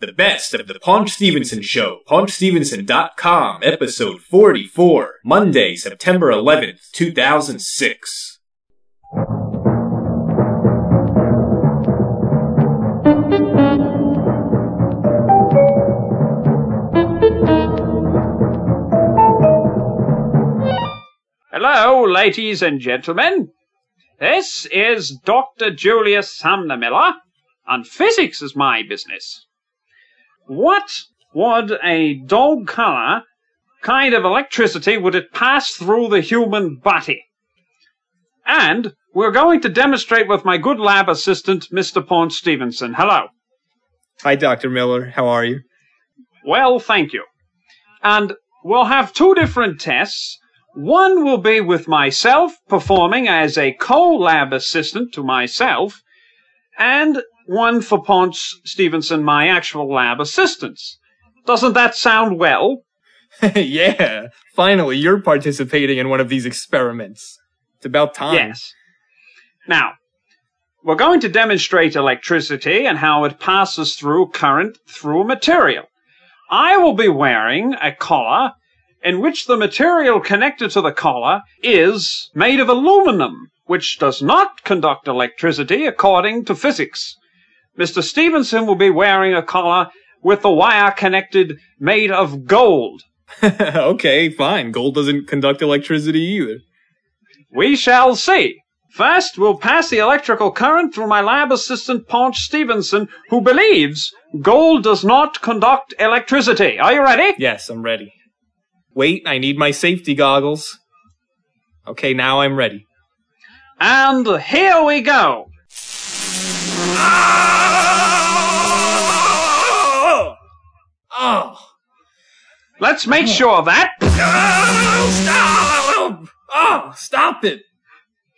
The best of the Paunch Stevenson Show, paunchstevenson.com, episode 44, Monday, September 11th, 2006. Hello, ladies and gentlemen. This is Dr. Julius Sumner Miller, and physics is my business. What would a dog collar kind of electricity would it pass through the human body? And we're going to demonstrate with my good lab assistant, Mr. Paunch Stevenson. Hello. Hi, Dr. Miller. How are you? Well, thank you. And we'll have two different tests. One will be with myself performing as a co-lab assistant to myself, and one for Paunch Stevenson, my actual lab assistants. Doesn't that sound well? yeah, finally, you're participating in one of these experiments. It's about time. Yes. Now, we're going to demonstrate electricity and how it passes through current through a material. I will be wearing a collar in which the material connected to the collar is made of aluminum, which does not conduct electricity according to physics. Mr. Stevenson will be wearing a collar with the wire connected made of gold. okay, fine. Gold doesn't conduct electricity either. We shall see. First, we'll pass the electrical current through my lab assistant, Paunch Stevenson, who believes gold does not conduct electricity. Are you ready? Yes, I'm ready. Wait, I need my safety goggles. Okay, now I'm ready. And here we go. Oh! Oh! Let's make sure that. Stop! Oh, stop it!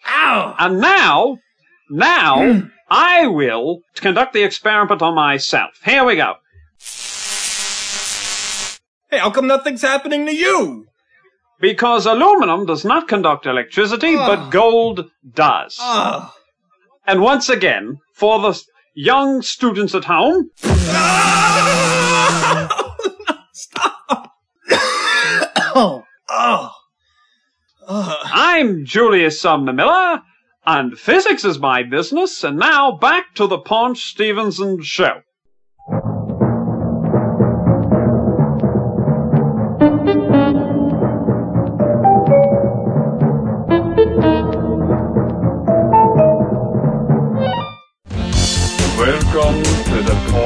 Ow! And now, now, I will conduct the experiment on myself. Here we go. Hey, how come nothing's happening to you? Because aluminum does not conduct electricity, Ah. but gold does. Oh. And once again, for the young students at home, Stop! oh, oh, oh. I'm Julius Sumner Miller, and physics is my business, and now back to the Paunch Stevenson show.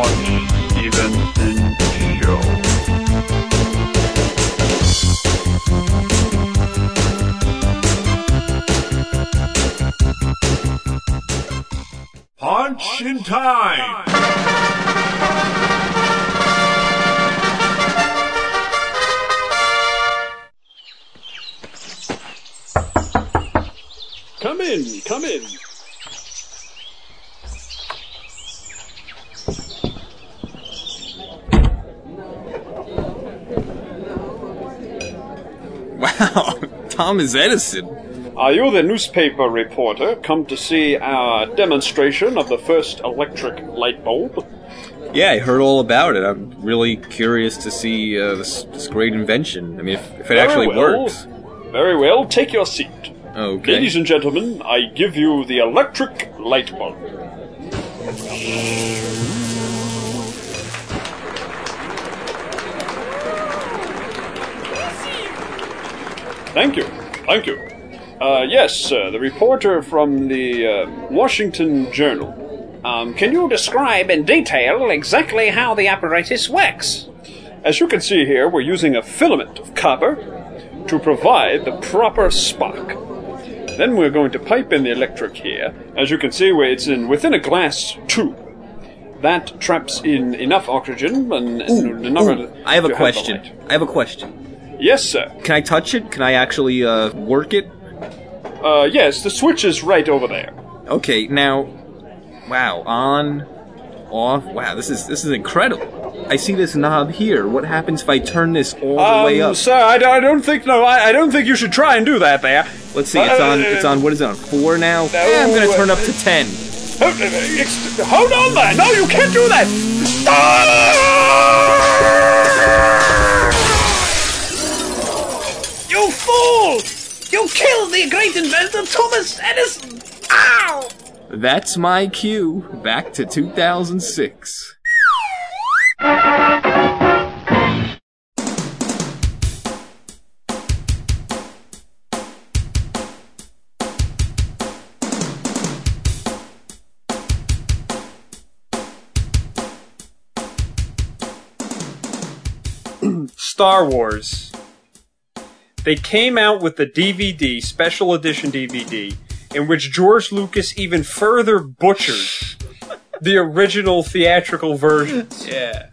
Stevenson Show. Paunch in time! Come in, come in. Wow, Thomas Edison. Are you the newspaper reporter come to see our demonstration of the first electric light bulb? Yeah, I heard all about it. I'm really curious to see uh, this, this great invention. I mean, if, if it Very actually well. works. Very well, take your seat. Okay. Ladies and gentlemen, I give you the electric light bulb. Thank you. Thank you. Uh, yes, uh, the reporter from the uh, Washington Journal. Um, can you describe in detail exactly how the apparatus works? As you can see here, we're using a filament of copper to provide the proper spark. Then we're going to pipe in the electric here. As you can see, where it's in within a glass tube. That traps in enough oxygen and, and enough. Ooh, I have a question. I have a question. Yes, sir. Can I touch it? Can I actually uh, work it? Uh, yes, the switch is right over there. Okay, now, wow, on, off. Wow, this is this is incredible. I see this knob here. What happens if I turn this all the way Um, up? sir, I, don't- I don't think no, I, I don't think you should try and do that there. Let's see. It's on. It's on. What is it on? Four now. Yeah, I'm gonna turn up to ten. Hold, hold on there! No, you can't do that! Ah! the great inventor Thomas Edison. Ow! That's my cue. Back to 2006. Star Wars. They came out with the DVD, special edition DVD, in which George Lucas even further butchered the original theatrical version. Yeah.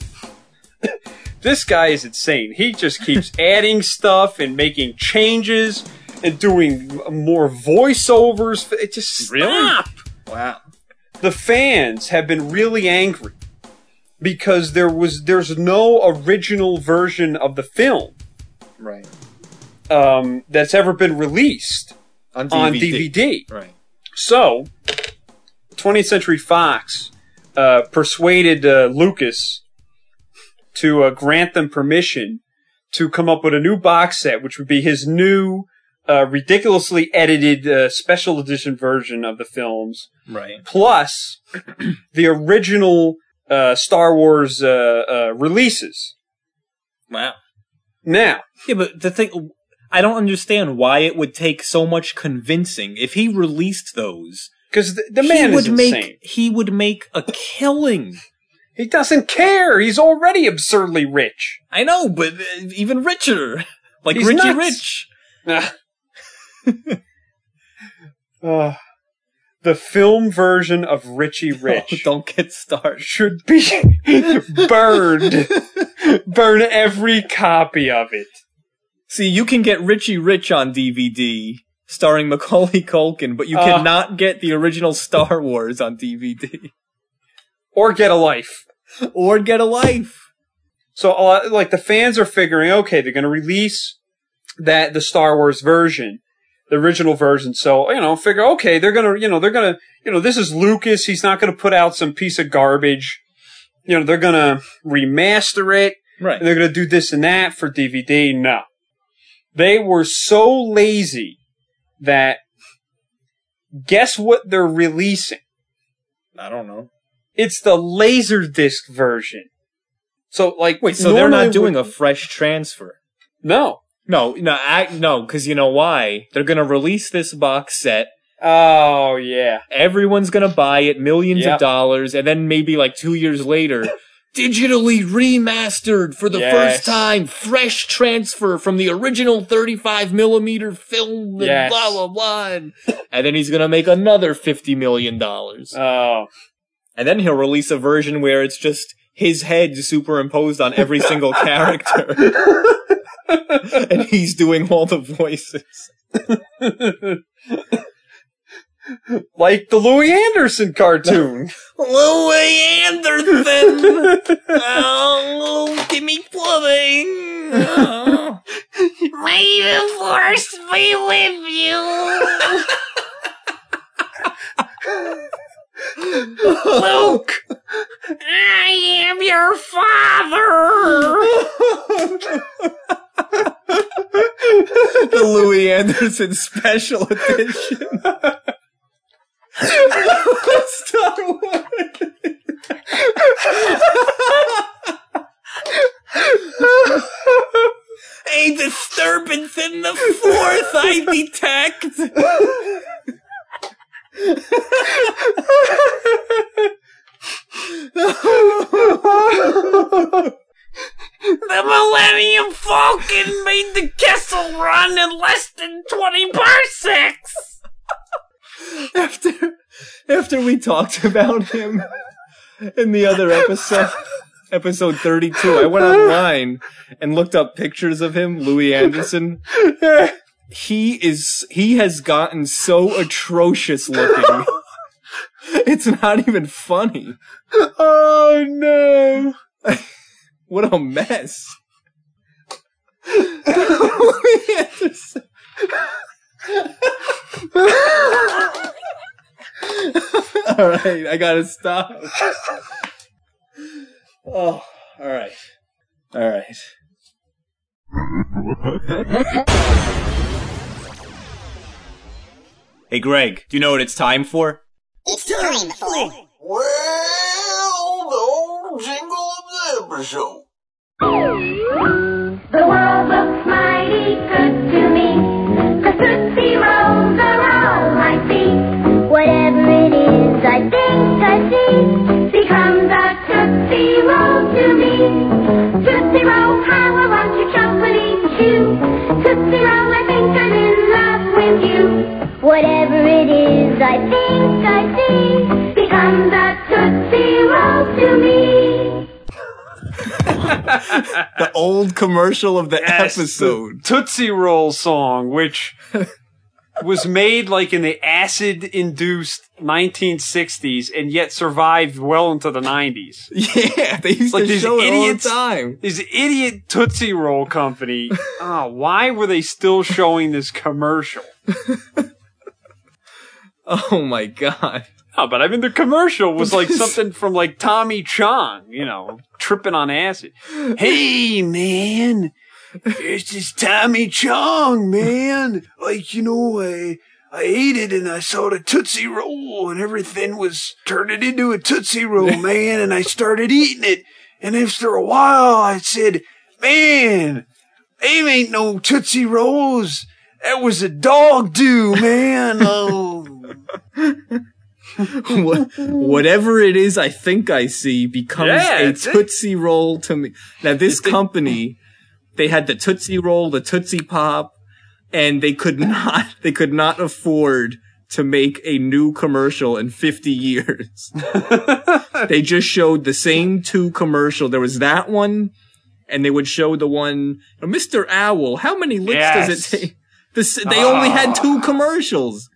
This guy is insane. He just keeps adding stuff and making changes and doing more voiceovers. It just Really? stop. Wow. the fans have been really angry because there was there's no original version of the film Right. Um, that's ever been released On DVD. on DVD. Right. So, 20th Century Fox uh, persuaded uh, Lucas to uh, grant them permission to come up with a new box set, which would be his new, uh, ridiculously edited uh, special edition version of the films, Right. plus the original uh, Star Wars uh, uh, releases. Wow. Now, Yeah, but the thing, I don't understand why it would take so much convincing. If he released those, because the, the man would make insane. he would make a killing. He doesn't care. He's already absurdly rich. I know, but uh, even richer, like He's Richie nuts. Rich. Uh, the film version of Richie Rich Oh, don't get started. should be burned. Burn every copy of it. See, you can get Richie Rich on DVD, starring Macaulay Culkin, but you Uh. cannot get the original Star Wars on DVD Or get a life. or Get a Life. So, uh, like, the fans are figuring, okay, they're going to release that, the Star Wars version, the original version. So, you know, figure, okay, they're going to, you know, they're going to, you know, this is Lucas. He's not going to put out some piece of garbage. You know, they're going to remaster it. Right. and they're going to do this and that for DVD. No. They were so lazy that guess what they're releasing? I don't know. It's the Laserdisc version. So, like, Wait, so they're not doing with- a fresh transfer? No. No, no, I, no, because you know why? They're gonna release this box set. Oh, yeah. Everyone's gonna buy it, millions Yep. of dollars, and then maybe like two years later, digitally remastered for the Yes. first time, fresh transfer from the original 35 millimeter film, and Yes. blah blah blah, and, and then he's gonna make another 50 million dollars, Oh. and then he'll release a version where it's just his head superimposed on every single character, and he's doing all the voices. like the Louie Anderson cartoon. Louie Anderson! oh, give me pudding! Oh. May the force be with you. Luke, I am your father. the Louie Anderson special edition. Star. A disturbance in the fourth I detect. The Millennium Falcon made the Kessel Run in less than 20 parsecs. after after we talked about him in the other episode episode 32 i went online and looked up pictures of him louie anderson. He is he has gotten so atrocious looking. It's not even funny. Oh, no. what a mess. Louie anderson all right i gotta stop oh all right all right Hey, Greg, do you know what it's time for? It's time for Well, the old jingle of the episode. The world looks mighty good to The old commercial of the Yes, episode. the Tootsie Roll song, which was made like in the acid-induced 1960s and yet survived well into the 90s. Yeah, they used Like to show idiots- it all the time. This idiot Tootsie Roll company. Oh, why were they still showing this commercial? Oh my god. Oh, but I mean, the commercial was like something from like Tommy Chong, you know, tripping on acid. Hey, man, it's this Tommy Chong, man. Like, you know, I, I ate it and I saw the Tootsie Roll and everything was turning into a Tootsie Roll, man. And I started eating it. And after a while, I said, man, they ain't no Tootsie Rolls. That was a dog do, man. Oh. What, whatever it is I think I see becomes Yeah, a it. Tootsie Roll to me. Now this company, they had the Tootsie Roll, the Tootsie Pop, and they could not, they could not afford to make a new commercial in 50 years. they just showed the same two commercial. There was that one, and they would show the one, Mr. Owl, how many licks Yes. does it take? This, they only had two ah. commercials.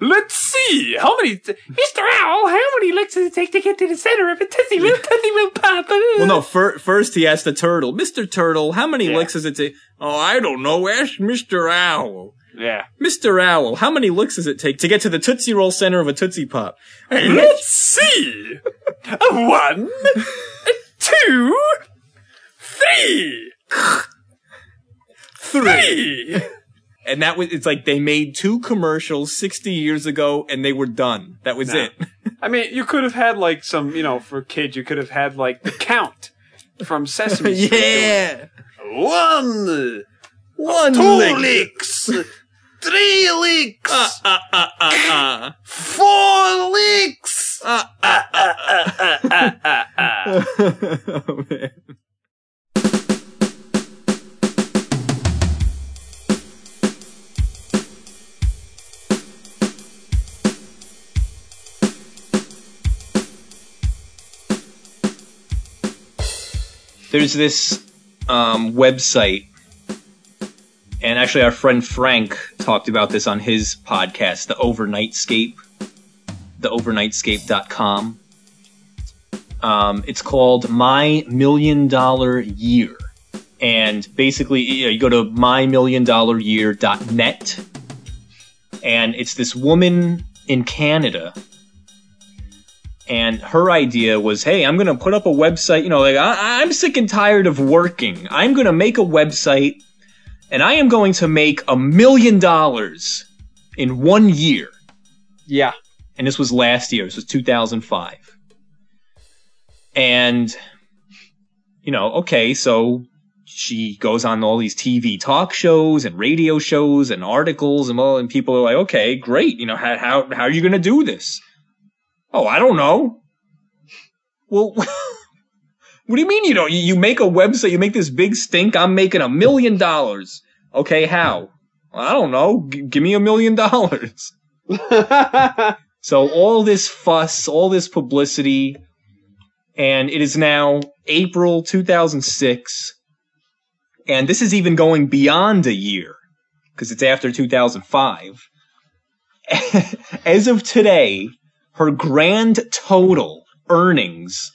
Let's see. How many? T- Mr. Owl, how many licks does it take to get to the center of a Tootsie Roll, Tootsie Roll Pop? Well, no. Fir- first, he asked the turtle, "Mr. Turtle, how many Yeah. licks does it take?" Oh, I don't know. Ask Mr. Owl. Yeah. Mr. Owl, how many licks does it take to get to the Tootsie Roll center of a Tootsie Pop? Let's see. A one, a two, three, three. And that was, it's like they made two commercials 60 years ago and they were done. That was No. it. I mean, you could have had like some, you know, for kids, you could have had like the count from Sesame Street. yeah. One, One two lick. licks, three licks, Uh, uh, uh, uh, uh. four licks. Uh, uh, uh, uh, uh, uh, uh. oh, man. There's this um, website, and actually, our friend Frank talked about this on his podcast, the Overnightscape theovernightscape.com. Um, it's called My Million Dollar Year. And basically, you, know, you go to mymilliondollaryear.net, and it's this woman in Canada. And her idea was, hey, I'm going to put up a website. You know, like, I, I'm sick and tired of working. I'm going to make a website, and I am going to make a million dollars in one year Yeah. and this was last year. This was 2005. And, you know, okay, so she goes on all these TV talk shows and radio shows and articles and all, and people are like, okay, great. You know, how, how, how are you going to do this? Oh, I don't know. Well, what do you mean you don't? You, make a website, you make this big stink. I'm making a million dollars. Okay, how? I don't know. G- give me a million dollars. So all this fuss, all this publicity, and it is now April 2006, and this is even going beyond a year because it's after 2005. As of today, her grand total earnings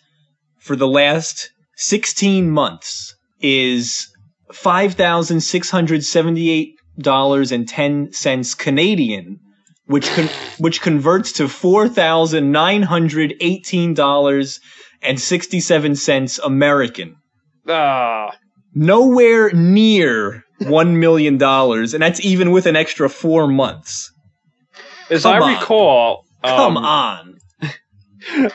for the last 16 months is $5,678.10 Canadian, which con- which converts to four thousand nine hundred eighteen dollars and sixty seven cents American. Ah. Nowhere near one million dollars, and that's even with an extra four months. as Come I on. recall, Come um, on.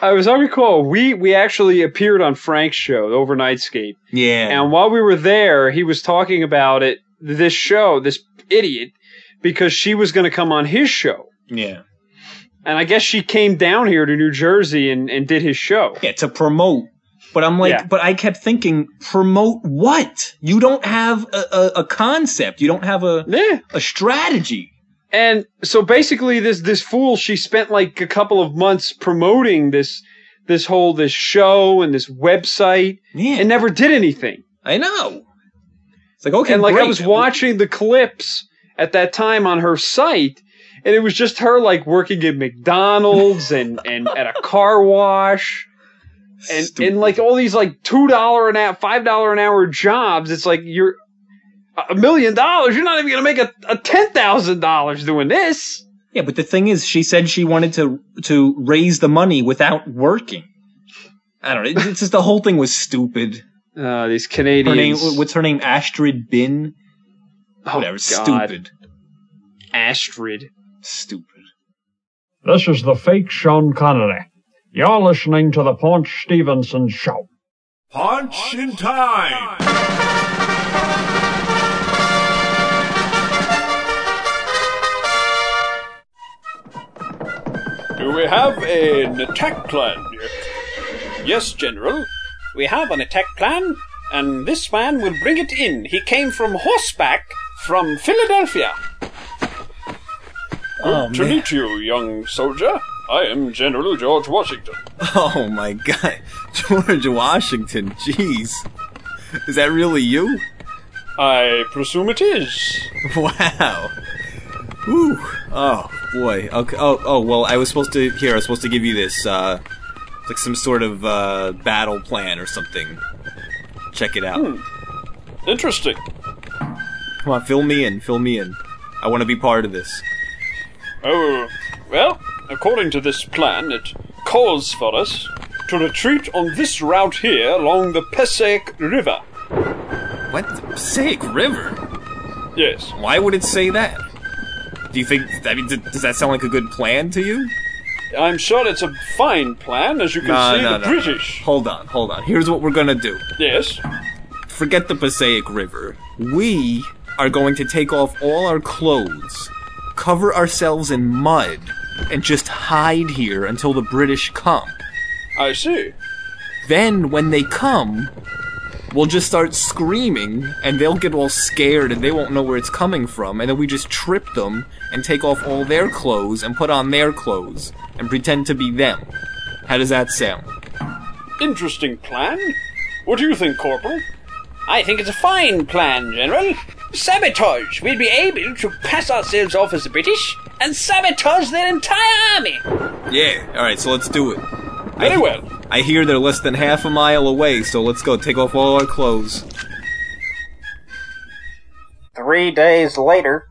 As I recall, we we actually appeared on Frank's show, the Overnightscape, Yeah. and while we were there, he was talking about it. This show, this idiot, because she was going to come on his show, yeah. and I guess she came down here to New Jersey and, and did his show. Yeah, to promote. But I'm like, Yeah. but I kept thinking, promote what? You don't have a, a, a concept. You don't have a Yeah. a strategy. And so basically this this fool she spent like a couple of months promoting this this whole this show and this website Yeah, and never did anything. I know. It's like okay, and like I was watching the clips at that time on her site and it was just her like working at McDonald's and and at a car wash and Stupid. and like all these like two dollar an hour five dollar an hour jobs it's like you're a million dollars you're not even gonna make a, a ten thousand dollars doing this Yeah, but the thing is, she said she wanted to to raise the money without working. I don't know. It's it's just the whole thing was stupid. uh, these Her name, Canadians what's her name? Astrid Bin. Oh, Whatever. God. Stupid. Astrid Stupid. This is the fake Sean Connery. You're listening to the Paunch Stevenson Show. Paunch in time. We have an attack plan? Yes, General. We have an attack plan, and this man will bring it in. He came from horseback from Philadelphia. Oh to man. meet you, young soldier. I am General George Washington. Oh my god. George Washington, jeez. Is that really you? I presume it is. Wow. Whew. Oh boy. Okay. Oh, oh well. I was supposed to here. I was supposed to give you this, uh, like some sort of uh, battle plan or something. Check it out. Interesting. Come on, fill me in. Fill me in. I want to be part of this. Oh, well, according to this plan, it calls for us to retreat on this route here along the Passaic River. What? The Passaic River? Yes. Why would it say that? Do you think? I mean, d- does that sound like a good plan to you? I'm sure it's a fine plan, as you can No, see no, the no. British. Hold on, hold on. Here's what we're gonna do. Yes. Forget the Passaic River. We are going to take off all our clothes, cover ourselves in mud, and just hide here until the British come. I see. Then, when they come, we'll just start screaming, and they'll get all scared and they won't know where it's coming from, and then we just trip them and take off all their clothes and put on their clothes and pretend to be them. How does that sound? Interesting plan. What do you think, Corporal? I think it's a fine plan, General. Sabotage. We'll be able to pass ourselves off as the British and sabotage their entire army. Yeah, alright, so let's do it. Very well. I hear they're less than half a mile away, so let's go take off all our clothes. Three days later,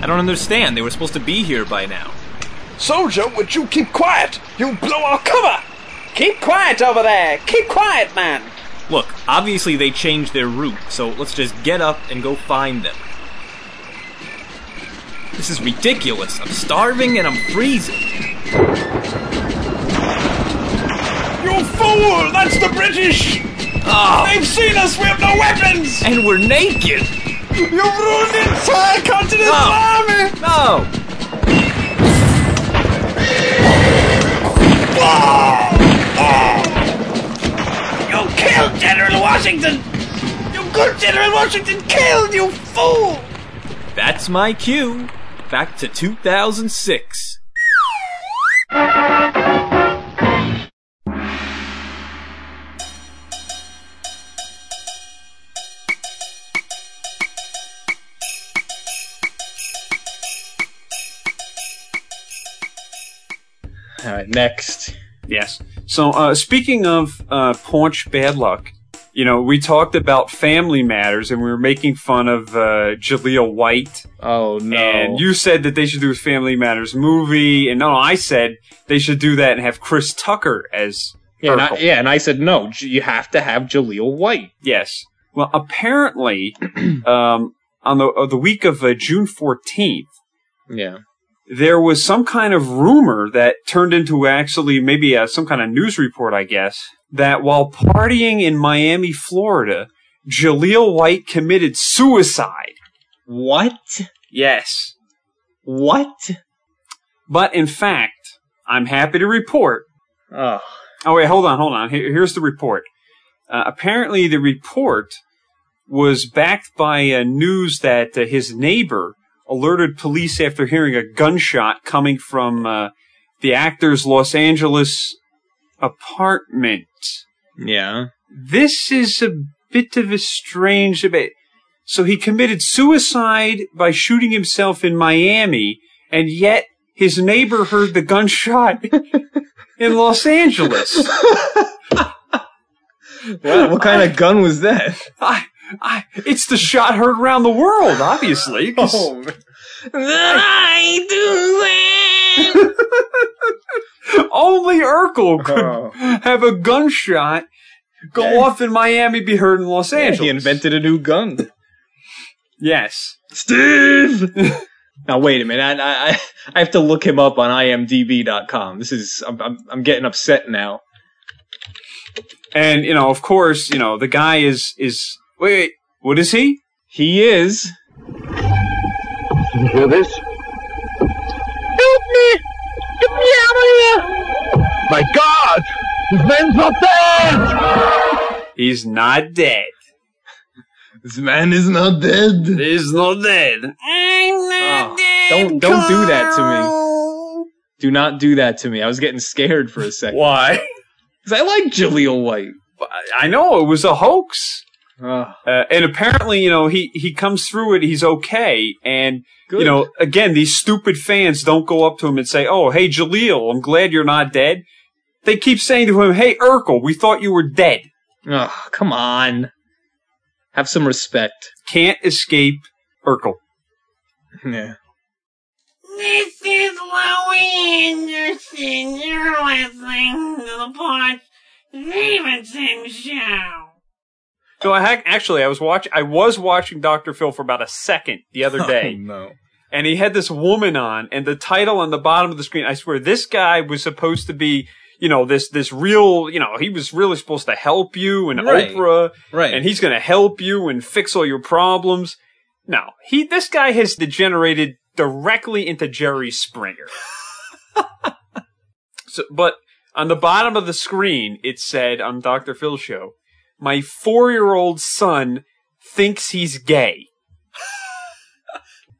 I don't understand. They were supposed to be here by now. Soldier, would you keep quiet? You'll blow our cover. Keep quiet over there. Keep quiet, man. Look, obviously they changed their route, so let's just get up and go find them. This is ridiculous. I'm starving and I'm freezing. You fool! That's the British! Oh, They've seen us! We have no weapons! and we're naked. You've ruined the entire Continental No. Army! No. Ah! You killed General Washington! You good General Washington killed, you fool! That's my cue. Back to 2006. All right, next. Yes. So, uh, speaking of uh, Paunch Bad Luck, you know, we talked about family matters and we were making fun of uh, Jaleel White. Oh no. And you said that they should do a Family Matters movie. And no, I said they should do that and have Chris Tucker as Yeah, and I, yeah, and I said no. You have to have Jaleel White. Yes. Well, apparently, um, on the uh, the week of uh, June fourteenth, Yeah. there was some kind of rumor that turned into actually maybe uh, some kind of news report, I guess, that while partying in Miami, Florida, Jaleel White committed suicide. What? Yes. What? But in fact, I'm happy to report. Oh. Oh wait, hold on, hold on. Here, here's the report. Uh, apparently, the report was backed by uh, news that uh, his neighbor alerted police after hearing a gunshot coming from uh, the actor's Los Angeles apartment. Yeah. This is a bit of a strange debate. So he committed suicide by shooting himself in Miami, and yet his neighbor heard the gunshot in Los Angeles. What, what kind of gun was that? I, I, it's the shot heard around the world, obviously. Oh, I do that. Only Urkel could Oh. have a gunshot go Yeah. off in Miami, be heard in Los Angeles. he invented a new gun. Yes. Steve. now wait a minute. I, I I have to look him up on IMDb.com. This is I'm I'm, I'm getting upset now. And you know, of course, you know the guy is is wait, wait what is he? He is. Did you hear this? My God! This man's not dead! He's not dead. This man is not dead. He's not dead. I'm not Oh, dead. don't don't do that to me. Do not do that to me. I was getting scared for a second. Why? Because I like Jaleel White. I know it was a hoax. Oh, Uh, and apparently, you know, he, he comes through it. He's okay. And, good. you know, again, these stupid fans don't go up to him and say, Oh, hey, Jaleel, I'm glad you're not dead. They keep saying to him, Hey, Urkel, we thought you were dead. oh, come on. Have some respect. Can't escape Urkel. Yeah. This is Louie Anderson. You're listening to the Pod Stevenson Show. So I ha- actually, I was watching, I was watching Dr. Phil for about a second the other oh, day. Oh, no. and he had this woman on, and the title on the bottom of the screen, I swear, this guy was supposed to be, you know, this, this real, you know, he was really supposed to help you and Right. Oprah, Right. and he's gonna help you and fix all your problems. No, he, this guy has degenerated directly into Jerry Springer. so, but on the bottom of the screen, it said on Dr. Phil show, my four-year-old son thinks he's gay.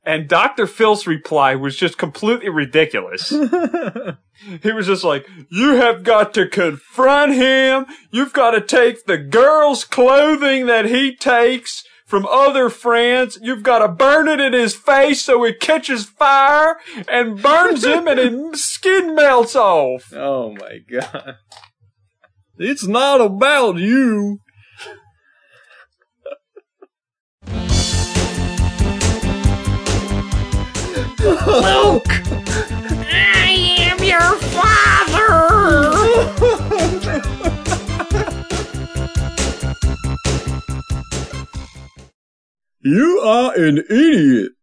And Dr. Phil's reply was just completely ridiculous. he was just like, You have got to confront him. You've got to take the girl's clothing that he takes from other friends. You've got to burn it in his face so it catches fire and burns him and his skin melts off. oh my god. It's not about you. Luke! I am your father! You are an idiot.